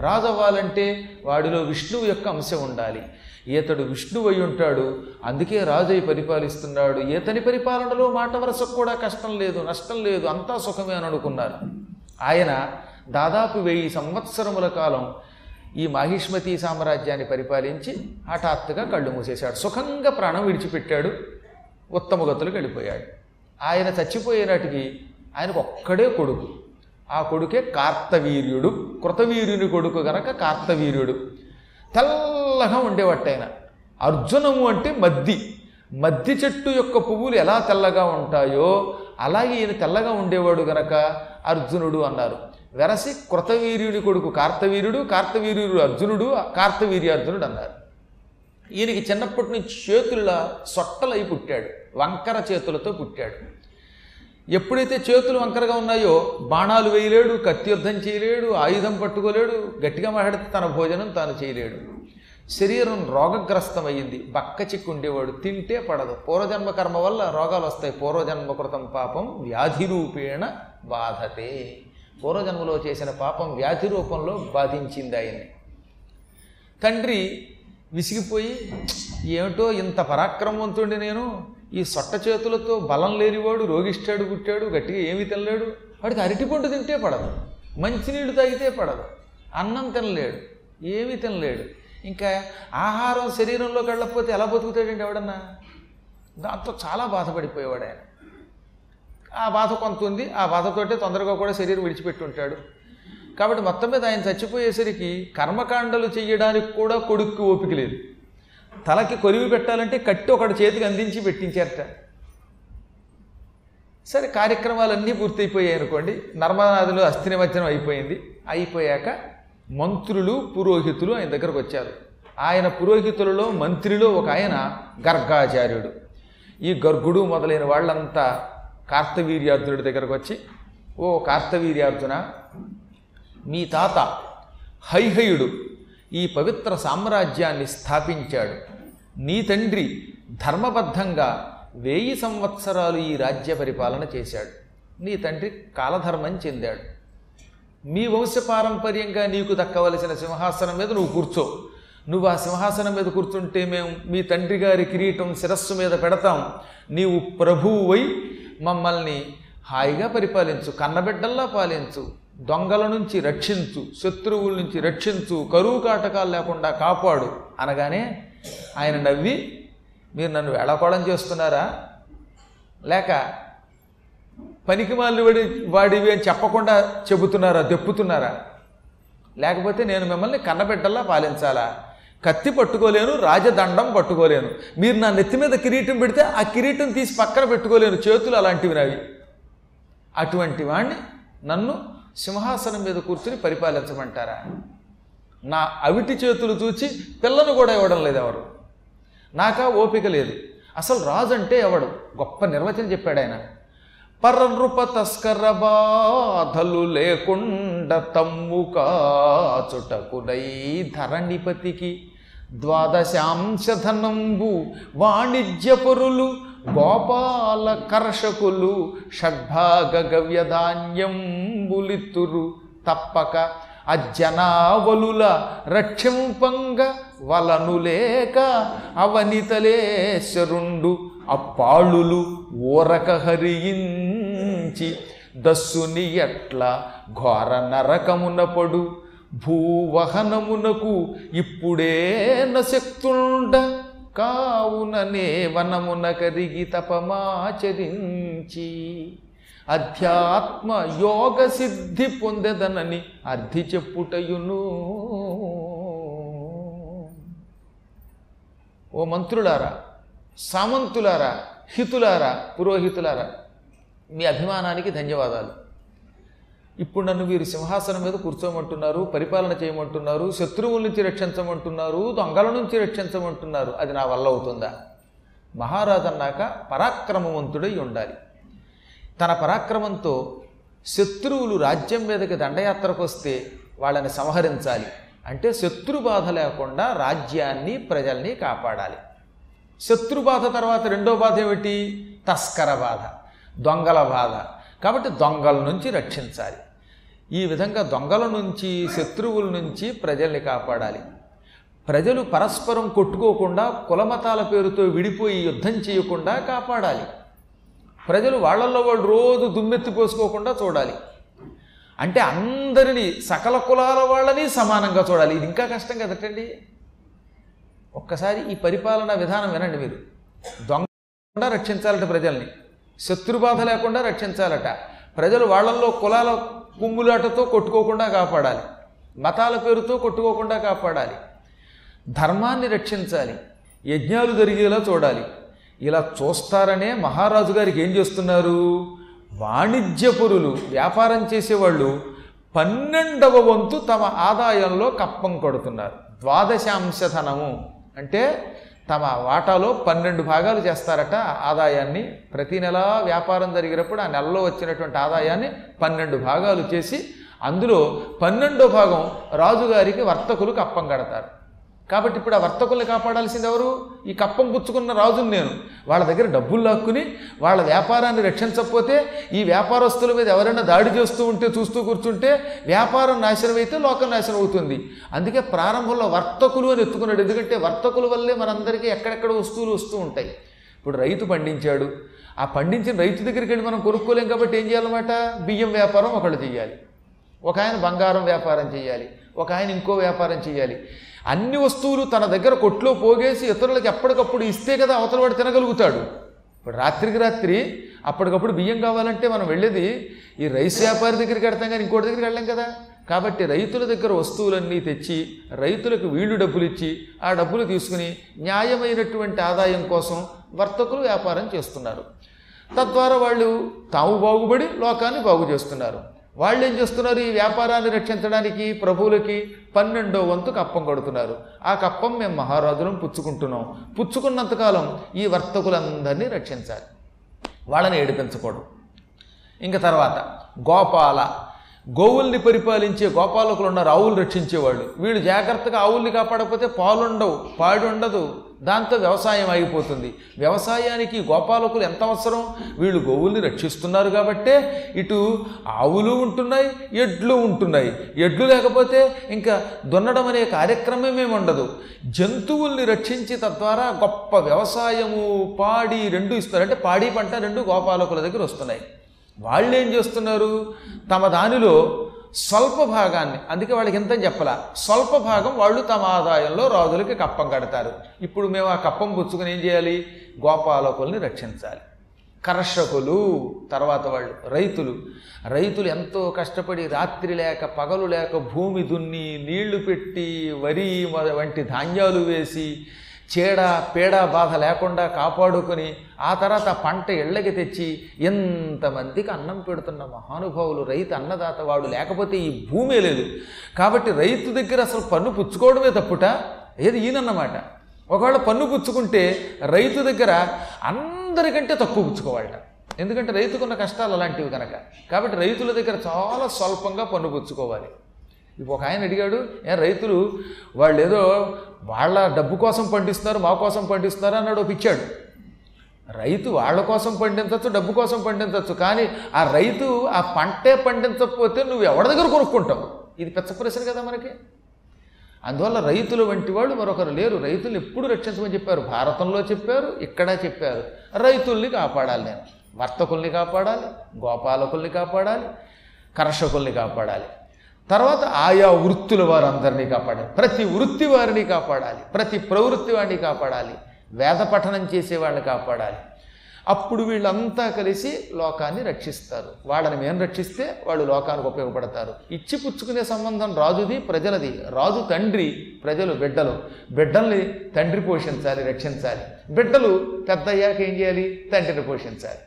రాజు అవ్వాలంటే వాడిలో విష్ణువు యొక్క అంశం ఉండాలి. ఈతడు విష్ణువు అయి ఉంటాడు అందుకే రాజు అయి పరిపాలిస్తున్నాడు. ఈతని పరిపాలనలో మాట వరసకు కూడా కష్టం లేదు నష్టం లేదు అంతా సుఖమే అని అనుకున్నారు. ఆయన దాదాపు వెయ్యి సంవత్సరముల కాలం ఈ మాహిష్మతి సామ్రాజ్యాన్ని పరిపాలించి హఠాత్తుగా కళ్ళు మూసేశాడు. సుఖంగా ప్రాణం విడిచిపెట్టాడు ఉత్తమ గతులకు వెళ్ళిపోయాడు ఆయన చచ్చిపోయేనాటికి ఆయనకు ఒక్కడే కొడుకు. ఆ కొడుకే కార్తవీర్యుడు. కృతవీర్యుని కొడుకు గనక కార్తవీర్యుడు. తెల్లగా ఉండేవట్టు ఆయన. అర్జునము అంటే మద్ది. మద్ది చెట్టు యొక్క పువ్వులు ఎలా తెల్లగా ఉంటాయో అలాగే ఈయన తెల్లగా ఉండేవాడు గనక అర్జునుడు అన్నారు. వెరసి కృతవీర్యుని కొడుకు కార్తవీర్యుడు కార్తవీర్యుడు అర్జునుడు కార్తవీర్యార్జునుడు అన్నారు. ఈయనకి చిన్నప్పటి నుంచి చేతుల సొట్టలై పుట్టాడు. వంకర చేతులతో పుట్టాడు. ఎప్పుడైతే చేతులు వంకరగా ఉన్నాయో బాణాలు వేయలేడు కత్తి యుద్ధం చేయలేడు ఆయుధం పట్టుకోలేడు గట్టిగా మాట్లాడితే తన భోజనం తాను చేయలేడు. శరీరం రోగగ్రస్తమైంది బక్క చిక్కు ఉండేవాడు. తింటే పడదు. పూర్వజన్మ కర్మ వల్ల రోగాలు వస్తాయి. పూర్వజన్మ కృతం పాపం వ్యాధి రూపేణ బాధతే. పూర్వజన్మలో చేసిన పాపం వ్యాధి రూపంలో బాధించింది ఆయన్ని. తండ్రి విసిగిపోయి ఏమిటో ఇంత పరాక్రమవంతుడి నేను? ఈ సొట్ట చేతులతో బలం లేనివాడు రోగిష్టాడు పుట్టాడు గట్టిగా ఏమీ తినలేడు. వాడికి అరటిపండు తింటే పడదు. మంచినీళ్ళు తాగితే పడదు. అన్నం తినలేడు. ఏమీ తినలేడు. ఇంకా ఆహారం శరీరంలోకి వెళ్ళకపోతే ఎలా బతుకుతాడండి ఎవడన్నా? దాంతో చాలా బాధపడిపోయేవాడు ఆయన. ఆ బాధ కొంత ఉంది. ఆ బాధతోటే తొందరగా కూడా శరీరం విడిచిపెట్టి ఉంటాడు. కాబట్టి మొత్తం మీద ఆయన చచ్చిపోయేసరికి కర్మకాండలు చేయడానికి కూడా కొడుక్కి ఓపిక లేదు. తలకి కొరివి పెట్టాలంటే కట్టి ఒకటి చేతికి అందించి పెట్టించారట. సరే కార్యక్రమాలన్నీ పూర్తయిపోయాయి అనుకోండి నర్మదానదిలో అస్థినివజ్జనం అయిపోయింది. అయిపోయాక మంత్రులు పురోహితులు ఆయన దగ్గరకు వచ్చారు. ఆయన పురోహితులలో మంత్రిలో ఒక ఆయన గర్గాచార్యుడు. ఈ గర్గుడు మొదలైన వాళ్ళంతా కార్తవీర్యార్జునుడి దగ్గరకు వచ్చి ఓ కార్తవీర్యార్జున మీ తాత హైహయుడు ఈ పవిత్ర సామ్రాజ్యాన్ని స్థాపించాడు. నీ తండ్రి ధర్మబద్ధంగా వెయ్యి సంవత్సరాలు ఈ రాజ్య పరిపాలన చేశాడు. నీ తండ్రి కాలధర్మం చెందాడు. మీ వంశపారంపర్యంగా నీకు దక్కవలసిన సింహాసనం మీద నువ్వు కూర్చో. నువ్వు ఆ సింహాసనం మీద కూర్చుంటే మేము మీ తండ్రి గారి కిరీటం శిరస్సు మీద పెడతాం. నీవు ప్రభువువై మమ్మల్ని హాయిగా పరిపాలించు కన్నబిడ్డల్లా పాలించు దొంగల నుంచి రక్షించు శత్రువుల నుంచి రక్షించు కరువు కాటకాలు లేకుండా కాపాడు అనగానే ఆయన నవ్వి మీరు నన్ను వేళకోళం చేస్తున్నారా? లేక పనికి మాలిన వాడి వాడివి అని చెప్పకుండా చెబుతున్నారా? దెప్పుతున్నారా? లేకపోతే నేను మిమ్మల్ని కన్నబిడ్డల్లా పాలించాలా? కత్తి పట్టుకోలేను రాజదండం పట్టుకోలేను. మీరు నా నెత్తి మీద కిరీటం పెడితే ఆ కిరీటం తీసి పక్కన పెట్టుకోలేను చేతులు అలాంటివి నావి అటువంటి వాణ్ణి నన్ను సింహాసనం మీద కూర్చుని పరిపాలించమంటారా? నా అవిటి చేతులు చూచి పిల్లను కూడా ఇవ్వడం లేదు ఎవరు. నాకా ఓపిక లేదు. అసలు రాజు అంటే ఎవడు? గొప్ప నిర్వచనం చెప్పాడు ఆయన. పరనృప తస్కర బాధలు లేకుండ తమ్ము కాచుటకునై ధరణిపతికి ద్వాదశాంశధనంబు వాణిజ్యపరులు గోపాల కర్షకులు షడ్భాగ గవ్యధాన్యంబులిత్తురు తప్పక అజ్జనావలుల రక్షింపంగ వలను లేక అవనితలేశరుండు అప్పాళులు ఊరక హరించి దస్సుని ఎట్ల ఘోర నరకమున పడు భూవహనమునకు ఇప్పుడే నశక్తుండ కావుననే వనమున కరిగి తపమాచరించి అధ్యాత్మ యోగ సిద్ధి పొందెదనని అర్థి చెప్పుటయును ఓ మంత్రులారా సామంతులారా హితులారా పురోహితులారా మీ అభిమానానికి ధన్యవాదాలు. ఇప్పుడు నన్ను వీరు సింహాసనం మీద కూర్చోమంటున్నారు పరిపాలన చేయమంటున్నారు శత్రువుల నుంచి రక్షించమంటున్నారు దొంగల నుంచి రక్షించమంటున్నారు. అది నా వల్ల అవుతుందా? మహారాజు అన్నాక పరాక్రమవంతుడై ఉండాలి. తన పరాక్రమంతో శత్రువులు రాజ్యం మీదకి దండయాత్రకు వస్తే వాళ్ళని సంహరించాలి. అంటే శత్రు బాధ లేకుండా రాజ్యాన్ని ప్రజల్ని కాపాడాలి. శత్రు బాధ తర్వాత రెండో బాధ ఏమిటి? తస్కర బాధ దొంగల బాధ. కాబట్టి దొంగల నుంచి రక్షించాలి. ఈ విధంగా దొంగల నుంచి శత్రువుల నుంచి ప్రజల్ని కాపాడాలి. ప్రజలు పరస్పరం కొట్టుకోకుండా కులమతాల పేరుతో విడిపోయి యుద్ధం చేయకుండా కాపాడాలి. ప్రజలు వాళ్ళల్లో వాళ్ళు రోజు దుమ్మెత్తిపోసుకోకుండా చూడాలి. అంటే అందరినీ సకల కులాల వాళ్ళని సమానంగా చూడాలి. ఇది ఇంకా కష్టం కదటండి ఒక్కసారి ఈ పరిపాలనా విధానం వినండి మీరు. దొంగ రక్షించాలట ప్రజల్ని. శత్రుబాధ లేకుండా రక్షించాలట. ప్రజలు వాళ్ళల్లో కులాల కుమ్ములాటతో కొట్టుకోకుండా కాపాడాలి. మతాల పేరుతో కొట్టుకోకుండా కాపాడాలి. ధర్మాన్ని రక్షించాలి. యజ్ఞాలు జరిగేలా చూడాలి. ఇలా చూస్తారనే మహారాజు గారికి ఏం చేస్తున్నారు? వాణిజ్యపురులు వ్యాపారం చేసేవాళ్ళు పన్నెండవ వంతు తమ ఆదాయంలో కప్పం కొడుతున్నారు. ద్వాదశాంశధనము అంటే తమ వాటాలో పన్నెండు భాగాలు చేస్తారట. ఆదాయాన్ని ప్రతి నెల వ్యాపారం జరిగినప్పుడు ఆ నెలలో వచ్చినటువంటి ఆదాయాన్ని పన్నెండు భాగాలు చేసి అందులో పన్నెండో భాగం రాజుగారికి వర్తకులు కప్పం కడతారు. కాబట్టి ఇప్పుడు ఆ వర్తకుల్ని కాపాడాల్సింది ఎవరు? ఈ కప్పం పుచ్చుకున్న రాజుని నేను. వాళ్ళ దగ్గర డబ్బులు లాక్కుని వాళ్ళ వ్యాపారాన్ని రక్షించకపోతే ఈ వ్యాపారస్తుల మీద ఎవరైనా దాడి చేస్తూ ఉంటే చూస్తూ కూర్చుంటే వ్యాపారం నాశనం అయితే లోకం నాశనం అవుతుంది. అందుకే ప్రారంభంలో వర్తకులు అని ఎత్తుకున్నాడు. ఎందుకంటే వర్తకుల వల్లే మనందరికీ ఎక్కడెక్కడ వస్తువులు వస్తూ ఉంటాయి. ఇప్పుడు రైతు పండించాడు. ఆ పండించిన రైతు దగ్గరికి వెళ్ళి మనం కొనుక్కోలేం కాబట్టి ఏం చేయాలన్నమాట? బియ్యం వ్యాపారం ఒకళ్ళు చేయాలి. ఒక ఆయన బంగారం వ్యాపారం చేయాలి. ఒక ఆయన ఇంకో వ్యాపారం చేయాలి. అన్ని వస్తువులు తన దగ్గర కొట్లో పోగేసి ఇతరులకు ఎప్పటికప్పుడు ఇస్తే కదా అవతల వాడు తినగలుగుతాడు. ఇప్పుడు రాత్రికి రాత్రి అప్పటికప్పుడు బియ్యం కావాలంటే మనం వెళ్ళేది ఈ రైస్ వ్యాపారి దగ్గరికి వెళ్తాం కానీ ఇంకోటి దగ్గరికి వెళ్ళాం కదా. కాబట్టి రైతుల దగ్గర వస్తువులన్నీ తెచ్చి రైతులకు వీళ్ళు డబ్బులు ఇచ్చి ఆ డబ్బులు తీసుకుని న్యాయమైనటువంటి ఆదాయం కోసం వర్తకులు వ్యాపారం చేస్తున్నారు. తద్వారా వాళ్ళు తాము బాగుపడి లోకాన్ని బాగు చేస్తున్నారు. వాళ్ళు ఏం చేస్తున్నారు? ఈ వ్యాపారాన్ని రక్షించడానికి ప్రభువులకి పన్నెండో వంతు కప్పం కడుతున్నారు. ఆ కప్పం మేము మహారాజులను పుచ్చుకుంటున్నాం. పుచ్చుకున్నంతకాలం ఈ వర్తకులందరినీ రక్షించాలి. వాళ్ళని ఏడిపించకూడదు. ఇంకా తర్వాత గోపాల. గోవుల్ని పరిపాలించే గోపాలకులు ఉన్నారు ఆవులు రక్షించేవాళ్ళు. వీళ్ళు జాగ్రత్తగా ఆవుల్ని కాపాడకపోతే పాలుండవు పాడి ఉండదు దాంతో వ్యవసాయం ఆగిపోతుంది. వ్యవసాయానికి గోపాలకులు ఎంత అవసరం? వీళ్ళు గోవుల్ని రక్షిస్తున్నారు కాబట్టే ఇటు ఆవులు ఉంటున్నాయి ఎడ్లు ఉంటున్నాయి. ఎడ్లు లేకపోతే ఇంకా దున్నడం అనే కార్యక్రమమే ఉండదు. జంతువుల్ని రక్షించి తద్వారా గొప్ప వ్యవసాయము పాడి రెండు ఇస్తారు. అంటే పాడి పంట రెండు గోపాలకుల దగ్గర వస్తున్నాయి. వాళ్ళు ఏం చేస్తున్నారు? తమ దానిలో స్వల్ప భాగాన్ని. అందుకే వాళ్ళకి ఇంత చెప్పలా? స్వల్ప భాగం వాళ్ళు తమ ఆదాయంలో రాజులకి కప్పం కడతారు. ఇప్పుడు మేము ఆ కప్పం పుచ్చుకుని ఏం చేయాలి? గోపాలకుల్ని రక్షించాలి. కర్షకులు తర్వాత వాళ్ళు రైతులు. రైతులు ఎంతో కష్టపడి రాత్రి లేక పగలు లేక భూమి దున్ని నీళ్ళు పెట్టి వరి వంటి ధాన్యాలు వేసి చీడ పీడ బాధ లేకుండా కాపాడుకొని ఆ తర్వాత పంట ఇళ్ళకి తెచ్చి ఎంతమందికి అన్నం పెడుతున్న మహానుభావులు రైతు అన్నదాత వాడు లేకపోతే ఈ భూమే లేదు. కాబట్టి రైతు దగ్గర అసలు పన్ను పుచ్చుకోవడమే తప్పుట ఏది ఈయనన్నమాట. ఒకవేళ పన్ను పుచ్చుకుంటే రైతు దగ్గర అందరికంటే తక్కువ పుచ్చుకోవాలట. ఎందుకంటే రైతుకున్న కష్టాలు అలాంటివి కనుక కాబట్టి రైతుల దగ్గర చాలా స్వల్పంగా పన్ను పుచ్చుకోవాలి. ఒక ఆయన అడిగాడు ఏ రైతులు వాళ్ళు ఏదో వాళ్ళ డబ్బు కోసం పండిస్తున్నారు మా కోసం పండిస్తున్నారు అన్నాడు పిచ్చాడు. రైతు వాళ్ళ కోసం పండించవచ్చు డబ్బు కోసం పండించవచ్చు కానీ ఆ రైతు ఆ పంటే పండించకపోతే నువ్వు ఎవరి దగ్గర కొనుక్కుంటావు? ఇది పెద్ద ప్రశ్న కదా మనకి. అందువల్ల రైతుల వంటి వాళ్ళు మరొకరు లేరు. రైతులు ఎప్పుడు రక్షించమని చెప్పారు? భారతంలో చెప్పారు ఇక్కడ చెప్పారు. రైతుల్ని కాపాడాలి నేను. వర్తకుల్ని కాపాడాలి గోపాలకుల్ని కాపాడాలి కర్షకుల్ని కాపాడాలి. తర్వాత ఆయా వృత్తుల వారందరినీ కాపాడాలి. ప్రతి వృత్తి వారిని కాపాడాలి. ప్రతి ప్రవృత్తి వారిని కాపాడాలి. వేద పఠనం చేసేవాడిని కాపాడాలి. అప్పుడు వీళ్ళంతా కలిసి లోకాన్ని రక్షిస్తారు. వాళ్ళని మేము రక్షిస్తే వాళ్ళు లోకానికి ఉపయోగపడతారు. ఇచ్చి పుచ్చుకునే సంబంధం రాజుది ప్రజలది. రాజు తండ్రి ప్రజలు బిడ్డలు. బిడ్డల్ని తండ్రి పోషించాలి రక్షించాలి. బిడ్డలు పెద్దయ్యాక ఏం చేయాలి? తండ్రిని పోషించాలి.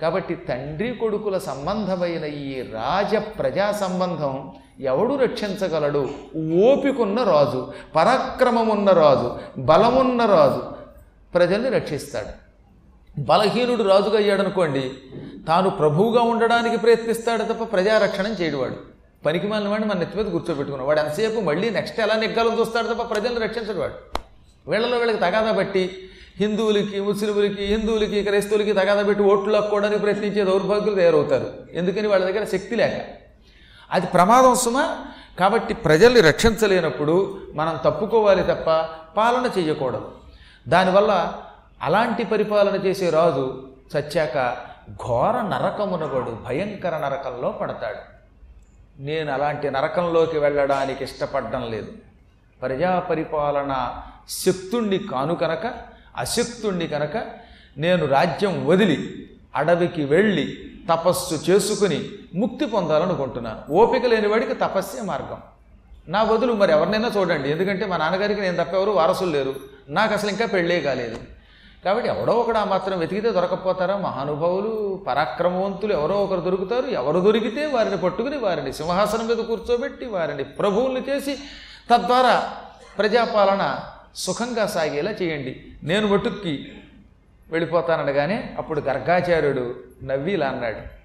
కాబట్టి తండ్రి కొడుకుల సంబంధమైన ఈ రాజ ప్రజా సంబంధం ఎవడు రక్షించగలడు? ఓపికున్న రాజు పరాక్రమమున్న రాజు బలమున్న రాజు ప్రజల్ని రక్షిస్తాడు. బలహీనుడు రాజుగా అయ్యాడనుకోండి తాను ప్రభువుగా ఉండడానికి ప్రయత్నిస్తాడు తప్ప ప్రజారక్షణం చేయడువాడు. పనికి మాలిన వాడిని మన నెత్తి మీద కూర్చోబెట్టుకున్నాడు వాడు ఎంతసేపు మళ్ళీ నెక్స్ట్ ఎలా నెగ్గాలని చూస్తాడు తప్ప ప్రజల్ని రక్షించడు వాడు. వీళ్ళలో వీళ్ళకి తగాదా బట్టి హిందువులకి ముస్లింలకి హిందువులకి క్రైస్తవులకి తగాద పెట్టి ఓట్లు లక్కోవడానికి ప్రయత్నించే దౌర్భాగ్యులు తయారవుతారు ఎందుకని వాళ్ళ దగ్గర శక్తి లేక. అది ప్రమాదం సుమా. కాబట్టి ప్రజల్ని రక్షించలేనప్పుడు మనం తప్పుకోవాలి తప్ప పాలన చేయకూడదు దానివల్ల అలాంటి పరిపాలన చేసే రాజు చచ్చాక ఘోర నరకమునబడు భయంకర నరకంలో పడతాడు. నేను అలాంటి నరకంలోకి వెళ్ళడానికి ఇష్టపడడం లేదు. ప్రజా పరిపాలన శక్తుణ్ణి కాను కనుక అశక్తుణ్ణి కనుక నేను రాజ్యం వదిలి అడవికి వెళ్ళి తపస్సు చేసుకుని ముక్తి పొందాలనుకుంటున్నాను ఓపిక లేని వాడికి తపస్సే మార్గం. నా బదులు మరి ఎవరినైనా చూడండి. ఎందుకంటే మా నాన్నగారికి నేను తప్ప ఎవరు వారసులు లేరు. నాకు అసలు ఇంకా పెళ్ళే కాలేదు. కాబట్టి ఎవడో ఒకడు ఆ మాత్రం వెతికితే దొరకపోతారా? మహానుభావులు పరాక్రమవంతులు ఎవరో ఒకరు దొరుకుతారు. ఎవరు దొరికితే వారిని పట్టుకుని వారిని సింహాసనం మీద కూర్చోబెట్టి వారిని ప్రభువుల్ని చేసి తద్వారా ప్రజాపాలన సుఖంగా సాగేలా చేయండి. నేను మటుక్కి వెళ్ళిపోతానడగానే అప్పుడు గర్గాచార్యుడు నవ్వి ఇలా అన్నాడు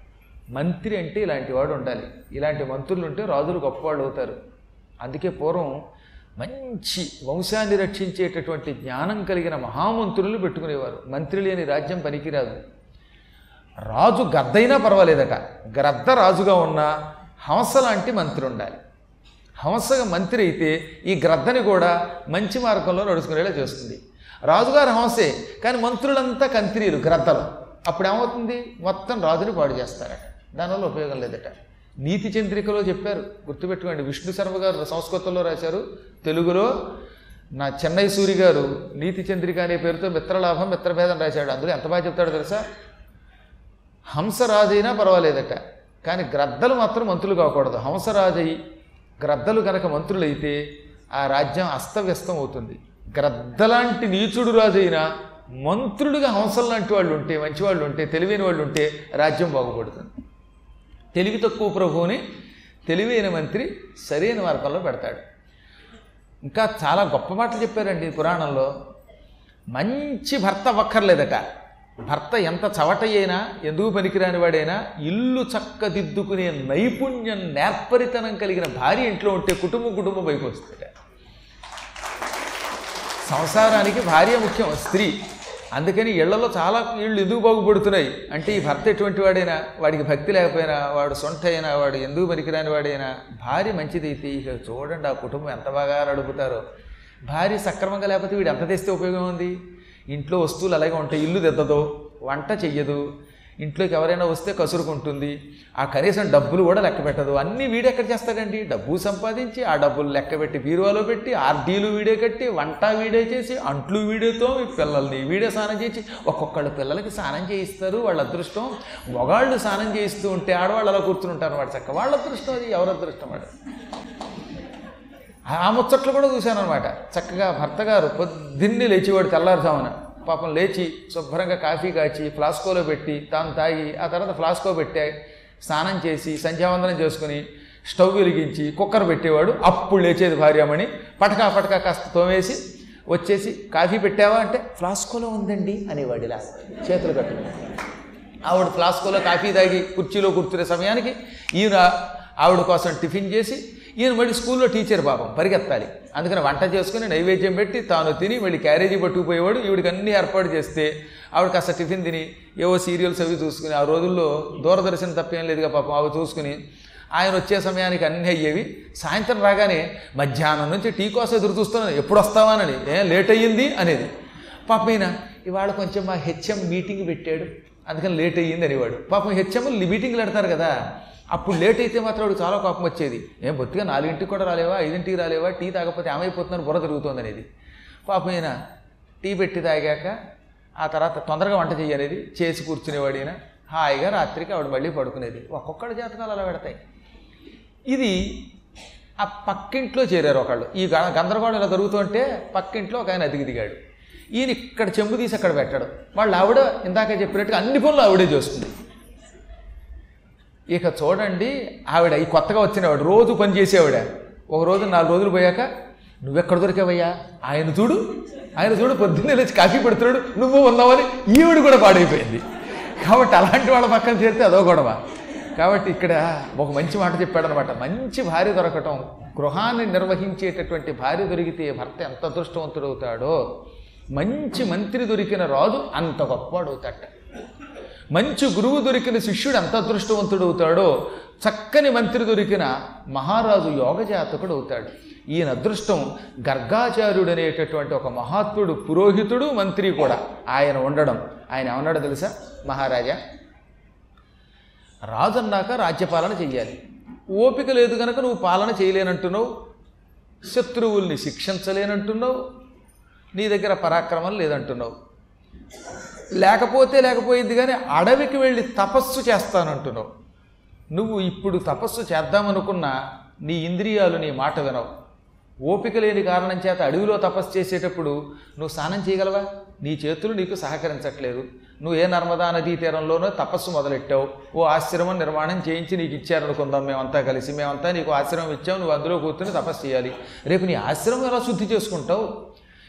మంత్రి అంటే ఇలాంటి వాడు ఉండాలి. ఇలాంటి మంత్రులు ఉంటే రాజులు గొప్పవాళ్ళు అవుతారు. అందుకే పూర్వం మంచి వంశాన్ని రక్షించేటటువంటి జ్ఞానం కలిగిన మహామంత్రులు పెట్టుకునేవారు. మంత్రి లేని రాజ్యం పనికిరాదు. రాజు గద్దైనా పర్వాలేదట. గ్రద్ద రాజుగా ఉన్న హంస లాంటి మంత్రి ఉండాలి. హంసగా మంత్రి అయితే ఈ గ్రద్దని కూడా మంచి మార్గంలో నడుచుకునేలా చేస్తుంది. రాజుగారు హంసే కానీ మంత్రులంతా కంత్రీలు గ్రద్దలు. అప్పుడు ఏమవుతుంది మొత్తం రాజుని పాడు చేస్తారట. దానివల్ల ఉపయోగం లేదట. నీతి చంద్రికలో చెప్పారు. గుర్తుపెట్టుకోండి. విష్ణు శర్మ గారు సంస్కృతంలో రాశారు. తెలుగులో నా చెన్నై సూరి గారు నీతి చంద్రిక అనే పేరుతో మిత్రలాభం మిత్రభేదం రాశాడు. అందులో ఎంత బాగా చెప్తాడో తెలుసా? హంసరాజైనా పర్వాలేదట. కానీ గ్రద్దలు మాత్రం మంత్రులు కాకూడదు. హంసరాజయ్యి గ్రద్దలు కనుక మంత్రులైతే ఆ రాజ్యం అస్తవ్యస్తం అవుతుంది. గ్రద్దలాంటి నీచుడు రాజైనా మంత్రుడిగా హంసలు లాంటి వాళ్ళు ఉంటే మంచి వాళ్ళు ఉంటే తెలివైన వాళ్ళు ఉంటే రాజ్యం బాగుపడుతుంది. తెలివి తక్కువ ప్రభువుని తెలివైన మంత్రి సరైన మార్గంలో పెడతాడు. ఇంకా చాలా గొప్ప మాటలు చెప్పారండి పురాణంలో. మంచి భర్త అవ్వక్కర్లేదట. భర్త ఎంత చవట అయినా ఎందుకు పనికిరాని వాడైనా ఇల్లు చక్కదిద్దుకునే నైపుణ్యం నేర్పరితనం కలిగిన భార్య ఇంట్లో ఉంటే కుటుంబం కుటుంబం పైకి వస్తుందట. సంసారానికి భార్య ముఖ్యం స్త్రీ. అందుకని ఇళ్ళలో చాలా ఇళ్ళు ఎందుకు బాగుపడుతున్నాయి? అంటే ఈ భర్త ఎటువంటి వాడైనా? వాడికి భక్తి లేకపోయినా వాడు సొంత అయినా వాడు ఎందుకు పనికిరాని వాడైనా భార్య మంచిదైతే ఇక చూడండి ఆ కుటుంబం ఎంత బాగా నడుపుతారో భార్య సక్రమంగా లేకపోతే వీడు ఎంత తెస్తే ఉపయోగం ఉంది? ఇంట్లో వస్తువులు అలాగే ఉంటాయి. ఇల్లు దిద్దదు. వంట చెయ్యదు. ఇంట్లోకి ఎవరైనా వస్తే కసురుకుంటుంది. ఆ కనీసం డబ్బులు కూడా లెక్క పెట్టదు. అన్నీ వీడు ఎక్కడ చేస్తాడండి? డబ్బు సంపాదించి ఆ డబ్బులు లెక్క పెట్టి బీరువాలో పెట్టి ఆర్డీలు వీడే కట్టి వంట వీడే చేసి అంట్లు వీడేతో పిల్లల్ని వీడే స్నానం చేసి ఒక్కొక్కళ్ళు పిల్లలకి స్నానం చేయిస్తారు. వాళ్ళ అదృష్టం మొగాళ్ళు స్నానం చేయిస్తూ ఉంటే ఆడవాళ్ళు అలా కూర్చుని ఉంటారు వాడు చక్క వాళ్ళ అదృష్టం అది ఎవరి అదృష్టం వాడు? ఆ ముచ్చట్లు కూడా చూశాను అనమాట చక్కగా భర్త గారు పొద్దున్నే లేచివాడు తెల్లారుజామున. పాపం లేచి శుభ్రంగా కాఫీ కాచి ఫ్లాస్కోలో పెట్టి తాను తాగి ఆ తర్వాత ఫ్లాస్కో పెట్టా స్నానం చేసి సంధ్యావందనం చేసుకుని స్టవ్ వెలిగించి కుక్కర్ పెట్టేవాడు. అప్పుడు లేచేది భార్యమణి. పటకా పటకా కాస్త తోమేసి వచ్చేసి కాఫీ పెట్టావా అంటే ఫ్లాస్కోలో ఉందండి అనేవాడు ఇలా చేతులు కట్టుకుని. ఆవిడ ఫ్లాస్కోలో కాఫీ తాగి కుర్చీలో కూర్చునే సమయానికి ఈయన ఆవిడ కోసం టిఫిన్ చేసి ఈయన మళ్ళీ స్కూల్లో టీచర్ పాపం పరిగెత్తాలి. అందుకని వంట చేసుకుని నైవేద్యం పెట్టి తాను తిని మళ్ళీ క్యారేజీ పట్టుకుపోయేవాడు ఈవిడికి అన్ని ఏర్పాటు చేస్తే ఆవిడ కాస్త టిఫిన్ తిని ఏవో సీరియల్స్ అవి చూసుకుని ఆ రోజుల్లో దూరదర్శన్ తప్పేం లేదుగా పాపం అవి చూసుకుని ఆయన వచ్చే సమయానికి అన్నీ అయ్యేవి. సాయంత్రం రాగానే మధ్యాహ్నం నుంచి టీ కోసం ఎదురు చూస్తున్నాను. ఎప్పుడు వస్తావానని ఏం లేట్ అయ్యింది అనేది. పాపం ఇవాళ కొంచెం మా హెచ్ఎం మీటింగ్ పెట్టాడు. అందుకని లేట్ అయ్యింది అనేవాడు. పాపం హెచ్ఎం మీటింగ్లు పెడతారు కదా. అప్పుడు లేట్ అయితే మాత్రం వాడు చాలా కోపం వచ్చేది. ఏం బొత్తిగా నాలుగింటికి కూడా రాలేవా? ఐదింటికి రాలేవా? టీ తాగకపోతే ఏమైపోతుందని బుర్ర తిరుగుతుంది అనేది పాపం ఈయన టీ పెట్టి తాగాక ఆ తర్వాత తొందరగా వంట చేయనేది చేసి కూర్చునేవాడు ఈయన. హాయిగా రాత్రికి ఆవిడ మళ్ళీ పడుకునేది. ఒక్కొక్కడి జాతకాలు అలా పెడతాయి. ఇది ఆ పక్కింట్లో చేరారు ఒకళ్ళు. ఈ గందరగోళం ఇలా జరుగుతుంటే పక్కింట్లో ఒక ఆయన అదిగి దిగాడు. ఈయన ఇక్కడ చెంబు తీసి అక్కడ పెట్టాడు. వాళ్ళు ఆవిడ ఇందాక చెప్పినట్టుగా అన్ని పనులు ఆవిడే చేస్తుంది ఇక చూడండి ఆవిడ ఈ కొత్తగా వచ్చినవాడు రోజు పని చేసేవాడ. ఒక రోజు నాలుగు రోజులు పోయాక నువ్వెక్కడ దొరికావయ్యా? ఆయన చూడు ఆయన చూడు పొద్దున్నే లేచి కాఫీ పెడుతున్నాడు నువ్వు ఉన్నావని ఈవిడ కూడా పాడైపోయింది. కాబట్టి అలాంటి వాళ్ళ పక్కన చేరితే అదో గొడవ. కాబట్టి ఇక్కడ ఒక మంచి మాట చెప్పాడనమాట. మంచి భార్య దొరకటం గృహాన్ని నిర్వహించేటటువంటి భార్య దొరికితే భర్త ఎంత అదృష్టవంతుడవుతాడో మంచి మంత్రి దొరికిన రాజు అంత గొప్పవాడవుతాడట. మంచి గురువు దొరికిన శిష్యుడు ఎంత అదృష్టవంతుడవుతాడో చక్కని మంత్రి దొరికిన మహారాజు యోగజాతకుడు అవుతాడు. ఈయన అదృష్టం గర్గాచార్యుడు అనేటటువంటి ఒక మహాత్ముడు పురోహితుడు మంత్రి కూడా ఆయన ఉండడం. ఆయన ఏమన్నాడు తెలుసా? మహారాజా రాజు అన్నాక రాజ్యపాలన చెయ్యాలి. ఓపిక లేదు కనుక నువ్వు పాలన చేయలేనంటున్నావు. శత్రువుల్ని శిక్షించలేనంటున్నావు. నీ దగ్గర పరాక్రమం లేదంటున్నావు. లేకపోతే లేకపోయింది కానీ అడవికి వెళ్ళి తపస్సు చేస్తానంటున్నావు. నువ్వు ఇప్పుడు తపస్సు చేద్దామనుకున్నా నీ ఇంద్రియాలు నీ మాట వినవు. ఓపిక లేని కారణం చేత అడవిలో తపస్సు చేసేటప్పుడు నువ్వు స్నానం చేయగలవా? నీ చేతులు నీకు సహకరించట్లేదు. నువ్వు ఏ నర్మదా నదీ తీరంలోనో తపస్సు మొదలెట్టావు. ఓ ఆశ్రమం నిర్మాణం చేయించి నీకు ఇచ్చారనుకుందాం మేమంతా కలిసి. మేమంతా నీకు ఆశ్రమం ఇచ్చావు నువ్వు అందులో కూర్చుని తపస్సు చేయాలి. రేపు నీ ఆశ్రమం ఎలా శుద్ధి చేసుకుంటావు?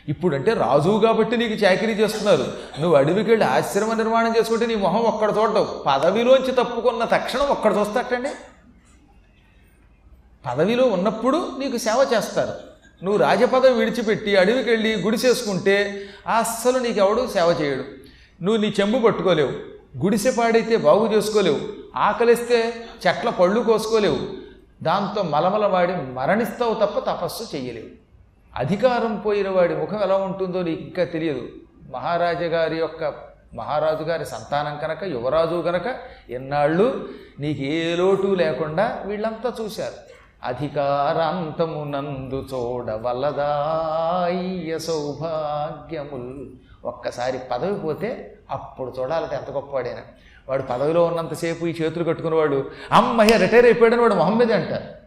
ఇప్పుడంటే రాజువు కాబట్టి నీకు చాకరీ చేస్తున్నారు. నువ్వు అడవికి వెళ్ళి ఆశ్రమ నిర్మాణం చేసుకుంటే నీ మొహం ఒక్కడ చూడటం. పదవిలోంచి తప్పుకున్న తక్షణం ఒక్కడ చూస్తాటండి పదవిలో ఉన్నప్పుడు నీకు సేవ చేస్తారు. నువ్వు రాజపదవి విడిచిపెట్టి అడవికి వెళ్ళి గుడిసేసుకుంటే అస్సలు నీకెవడు సేవ చేయడు. నువ్వు నీ చెంబు పట్టుకోలేవు. గుడిసె పాడైతే బాగు చేసుకోలేవు. ఆకలిస్తే చెట్ల పళ్ళు కోసుకోలేవు. దాంతో మలమలవాడి మరణిస్తావు తప్ప తపస్సు చేయలేవు. అధికారం పోయిన వాడి ముఖం ఎలా ఉంటుందో నీకు ఇంకా తెలియదు. మహారాజా గారి యొక్క మహారాజు గారి సంతానం కనుక యువరాజు కనుక ఎన్నాళ్ళు నీకు ఏ లోటు లేకుండా వీళ్ళంతా చూశారు. అధికారాంతమునందు చూడవలదాయ్య సౌభాగ్యముల్. ఒక్కసారి పదవి పోతే అప్పుడు చూడాలంటే ఎంత గొప్పవాడైన. వాడు పదవిలో ఉన్నంతసేపు ఈ చేతులు కట్టుకునేవాడు అమ్మయ్య రిటైర్ అయిపోయాడని వాడు మొహమ్మదే అంటారు.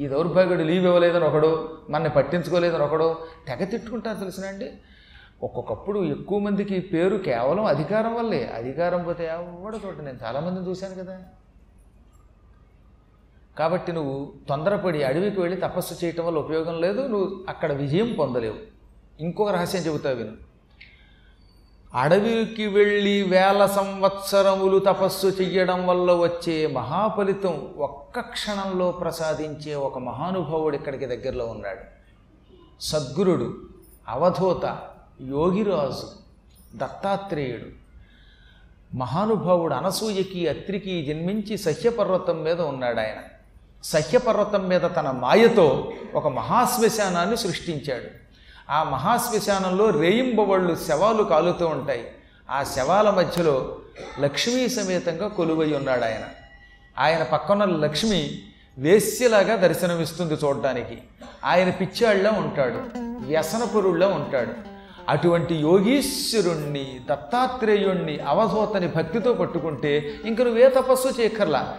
ఈ దౌర్భాగ్యుడు లీవ్ ఇవ్వలేదని ఒకడు మనని పట్టించుకోలేదని ఒకడు తెగ తిట్టుకుంటారు తెలిసినండి. ఒక్కొక్కప్పుడు ఎక్కువ మందికి పేరు కేవలం అధికారం వల్లే. అధికారం పోతే ఎవడ చోట నేను చాలామందిని చూశాను కదా. కాబట్టి నువ్వు తొందరపడి అడవికి వెళ్ళి తపస్సు చేయటం వల్ల ఉపయోగం లేదు. నువ్వు అక్కడ విజయం పొందలేవు. ఇంకొక రహస్యం చెబుతావు విను. అడవికి వెళ్ళి వేల సంవత్సరములు తపస్సు చెయ్యడం వల్ల వచ్చే మహాఫలితం ఒక్క క్షణంలో ప్రసాదించే ఒక మహానుభావుడు ఇక్కడికి దగ్గరలో ఉన్నాడు. సద్గురుడు అవధూత యోగిరాజు దత్తాత్రేయుడు. మహానుభావుడు అనసూయకి అత్రికి జన్మించి సహ్యపర్వతం మీద ఉన్నాడు ఆయన. సహ్యపర్వతం మీద తన మాయతో ఒక మహాశ్మశానాన్ని సృష్టించాడు. ఆ మహాశ్మశానంలో రేయింబవళ్ళు శవాలు కాలుతూ ఉంటాయి. ఆ శవాల మధ్యలో లక్ష్మీ సమేతంగా కొలువై ఉన్నాడు ఆయన. ఆయన పక్కన లక్ష్మి వేశ్యలాగా దర్శనమిస్తుంది చూడడానికి. ఆయన పిచ్చాళ్ళ ఉంటాడు వ్యసనపురుళ్ళ ఉంటాడు. అటువంటి యోగీశ్వరుణ్ణి దత్తాత్రేయుణ్ణి అవధూతని భక్తితో పట్టుకుంటే ఇంక నువ్వే తపస్సు చేయక్కర్లా.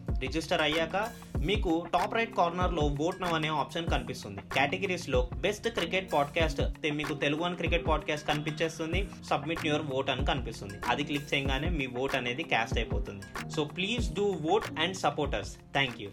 రిజిస్టర్ అయ్యాక మీకు టాప్ రైట్ కార్నర్లో ఓట్ నవ్ అనే ఆప్షన్ కనిపిస్తుంది. కేటగిరీస్లో బెస్ట్ క్రికెట్ పాడ్కాస్ట్ మీకు తెలుగు అని క్రికెట్ పాడ్కాస్ట్ కనిపించేస్తుంది. సబ్మిట్ యువర్ ఓట్ అని కనిపిస్తుంది. అది క్లిక్ చేయగానే మీ ఓట్ అనేది క్యాస్ట్ అయిపోతుంది. So please do vote and supporters thank you